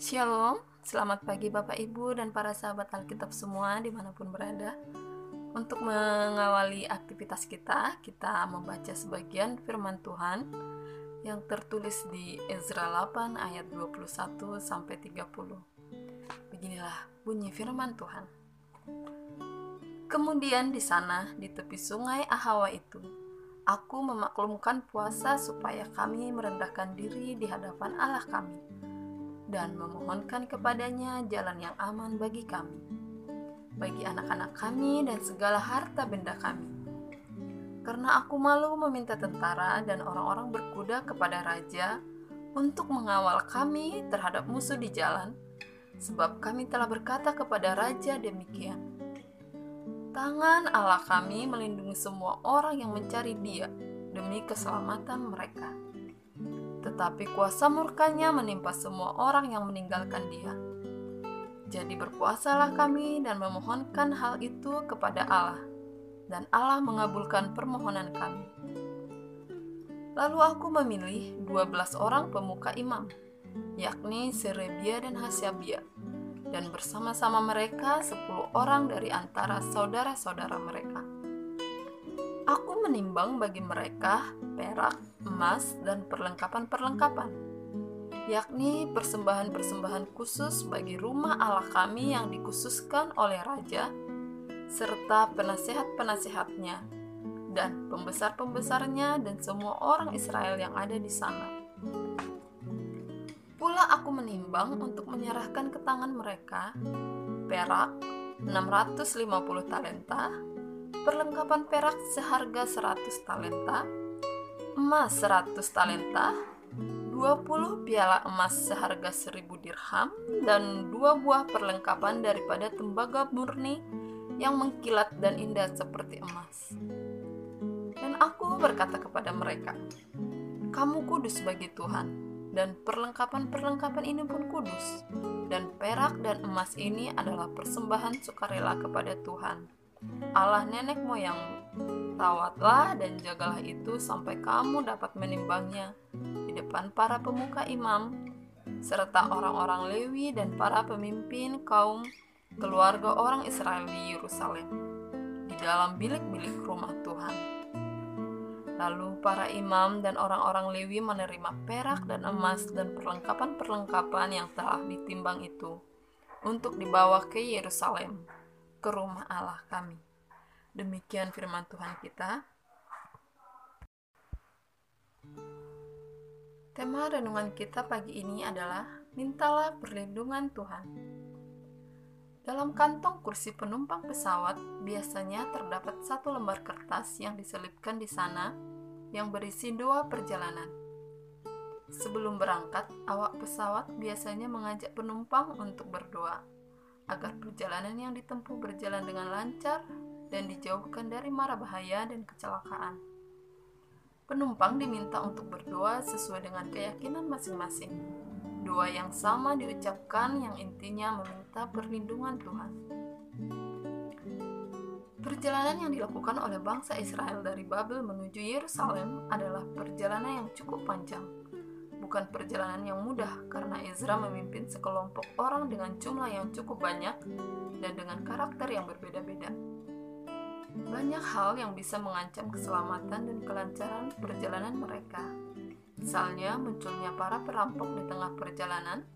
Shalom, selamat pagi Bapak Ibu dan para sahabat Alkitab semua di mana pun berada. Untuk mengawali aktivitas kita, kita membaca sebagian firman Tuhan Yang tertulis di Ezra 8 ayat 21 sampai 30 Beginilah bunyi firman Tuhan. Kemudian di sana, di tepi sungai Ahawa itu, aku memaklumkan puasa supaya kami merendahkan diri di hadapan Allah kami dan memohonkan kepadanya jalan yang aman bagi kami, bagi anak-anak kami dan segala harta benda kami. Karena aku malu meminta tentara dan orang-orang berkuda kepada raja untuk mengawal kami terhadap musuh di jalan, sebab kami telah berkata kepada raja demikian. Tangan Allah kami melindungi semua orang yang mencari Dia demi keselamatan mereka tetapi kuasa murkanya menimpa semua orang yang meninggalkan dia. Jadi berpuasalah kami dan memohonkan hal itu kepada Allah, dan Allah mengabulkan permohonan kami. Lalu aku memilih 12 orang pemuka imam, yakni Serebia dan Hasyabia, dan bersama-sama mereka 10 orang dari antara saudara-saudara mereka. Aku menimbang bagi mereka perak, emas, dan perlengkapan-perlengkapan, yakni persembahan-persembahan khusus bagi rumah Allah kami yang dikhususkan oleh raja, serta penasehat-penasehatnya, dan pembesar-pembesarnya, dan semua orang Israel yang ada di sana. Pula aku menimbang untuk menyerahkan ke tangan mereka perak 650 talenta, perlengkapan perak seharga 100 talenta, emas 100 talenta, 20 piala emas seharga 1000 dirham, dan dua buah perlengkapan daripada tembaga murni yang mengkilat dan indah seperti emas. Dan aku berkata kepada mereka, "Kamu kudus bagi Tuhan, dan perlengkapan-perlengkapan ini pun kudus, dan perak dan emas ini adalah persembahan sukarela kepada Tuhan." Allah nenek moyang, rawatlah dan jagalah itu sampai kamu dapat menimbangnya di depan para pemuka imam, serta orang-orang Lewi dan para pemimpin kaum keluarga orang Israel di Yerusalem, di dalam bilik-bilik rumah Tuhan. Lalu para imam dan orang-orang Lewi menerima perak dan emas dan perlengkapan-perlengkapan yang telah ditimbang itu untuk dibawa ke Yerusalem ke rumah Allah kami. Demikian firman Tuhan kita. Tema renungan kita pagi ini adalah Mintalah perlindungan Tuhan. Dalam kantong kursi penumpang pesawat biasanya terdapat satu lembar kertas yang diselipkan di sana yang berisi doa perjalanan. Sebelum berangkat, awak pesawat biasanya mengajak penumpang untuk berdoa agar perjalanan yang ditempuh berjalan dengan lancar dan dijauhkan dari mara bahaya dan kecelakaan. Penumpang diminta untuk berdoa sesuai dengan keyakinan masing-masing. Doa yang sama diucapkan yang intinya meminta perlindungan Tuhan. Perjalanan yang dilakukan oleh bangsa Israel dari Babel menuju Yerusalem adalah perjalanan yang cukup panjang bukan perjalanan yang mudah karena Ezra memimpin sekelompok orang dengan jumlah yang cukup banyak dan dengan karakter yang berbeda-beda. Banyak hal yang bisa mengancam keselamatan dan kelancaran perjalanan mereka. Misalnya munculnya para perampok di tengah perjalanan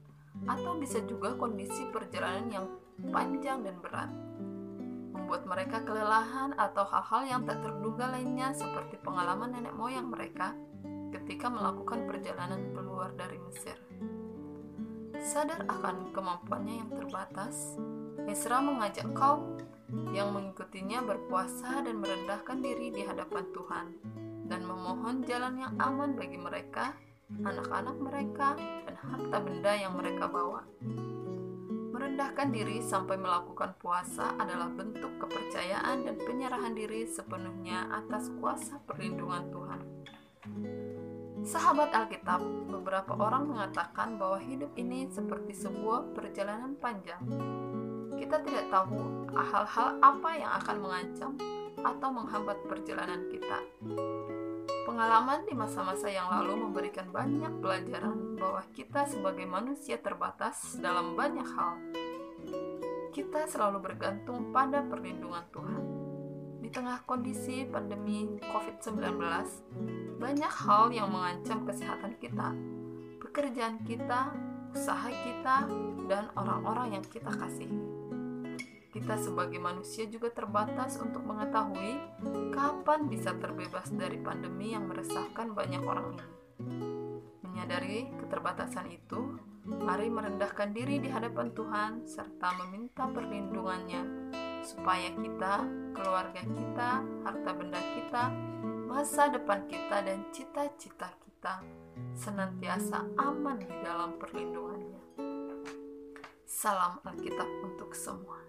atau bisa juga kondisi perjalanan yang panjang dan berat membuat mereka kelelahan atau hal-hal yang tak terduga lainnya seperti pengalaman nenek moyang mereka ketika melakukan perjalanan keluar dari Mesir. Sadar akan kemampuannya yang terbatas, Esra mengajak kaum yang mengikutinya berpuasa dan merendahkan diri di hadapan Tuhan dan memohon jalan yang aman bagi mereka, anak-anak mereka, dan harta benda yang mereka bawa. Merendahkan diri sampai melakukan puasa adalah bentuk kepercayaan dan penyerahan diri sepenuhnya atas kuasa perlindungan Tuhan. Sahabat Alkitab, beberapa orang mengatakan bahwa hidup ini seperti sebuah perjalanan panjang. Kita tidak tahu hal-hal apa yang akan mengancam atau menghambat perjalanan kita. Pengalaman di masa-masa yang lalu memberikan banyak pelajaran bahwa kita sebagai manusia terbatas dalam banyak hal. Kita selalu bergantung pada perlindungan Tuhan. Di tengah kondisi pandemi COVID-19, banyak hal yang mengancam kesehatan kita, pekerjaan kita, usaha kita, dan orang-orang yang kita kasihi kita sebagai manusia juga terbatas untuk mengetahui kapan bisa terbebas dari pandemi yang meresahkan banyak orang ini. Menyadari keterbatasan itu, mari merendahkan diri di hadapan Tuhan serta meminta perlindungannya supaya kita, keluarga kita, harta benda kita, masa depan kita dan cita-cita kita senantiasa aman di dalam perlindungannya. Salam Alkitab untuk semua.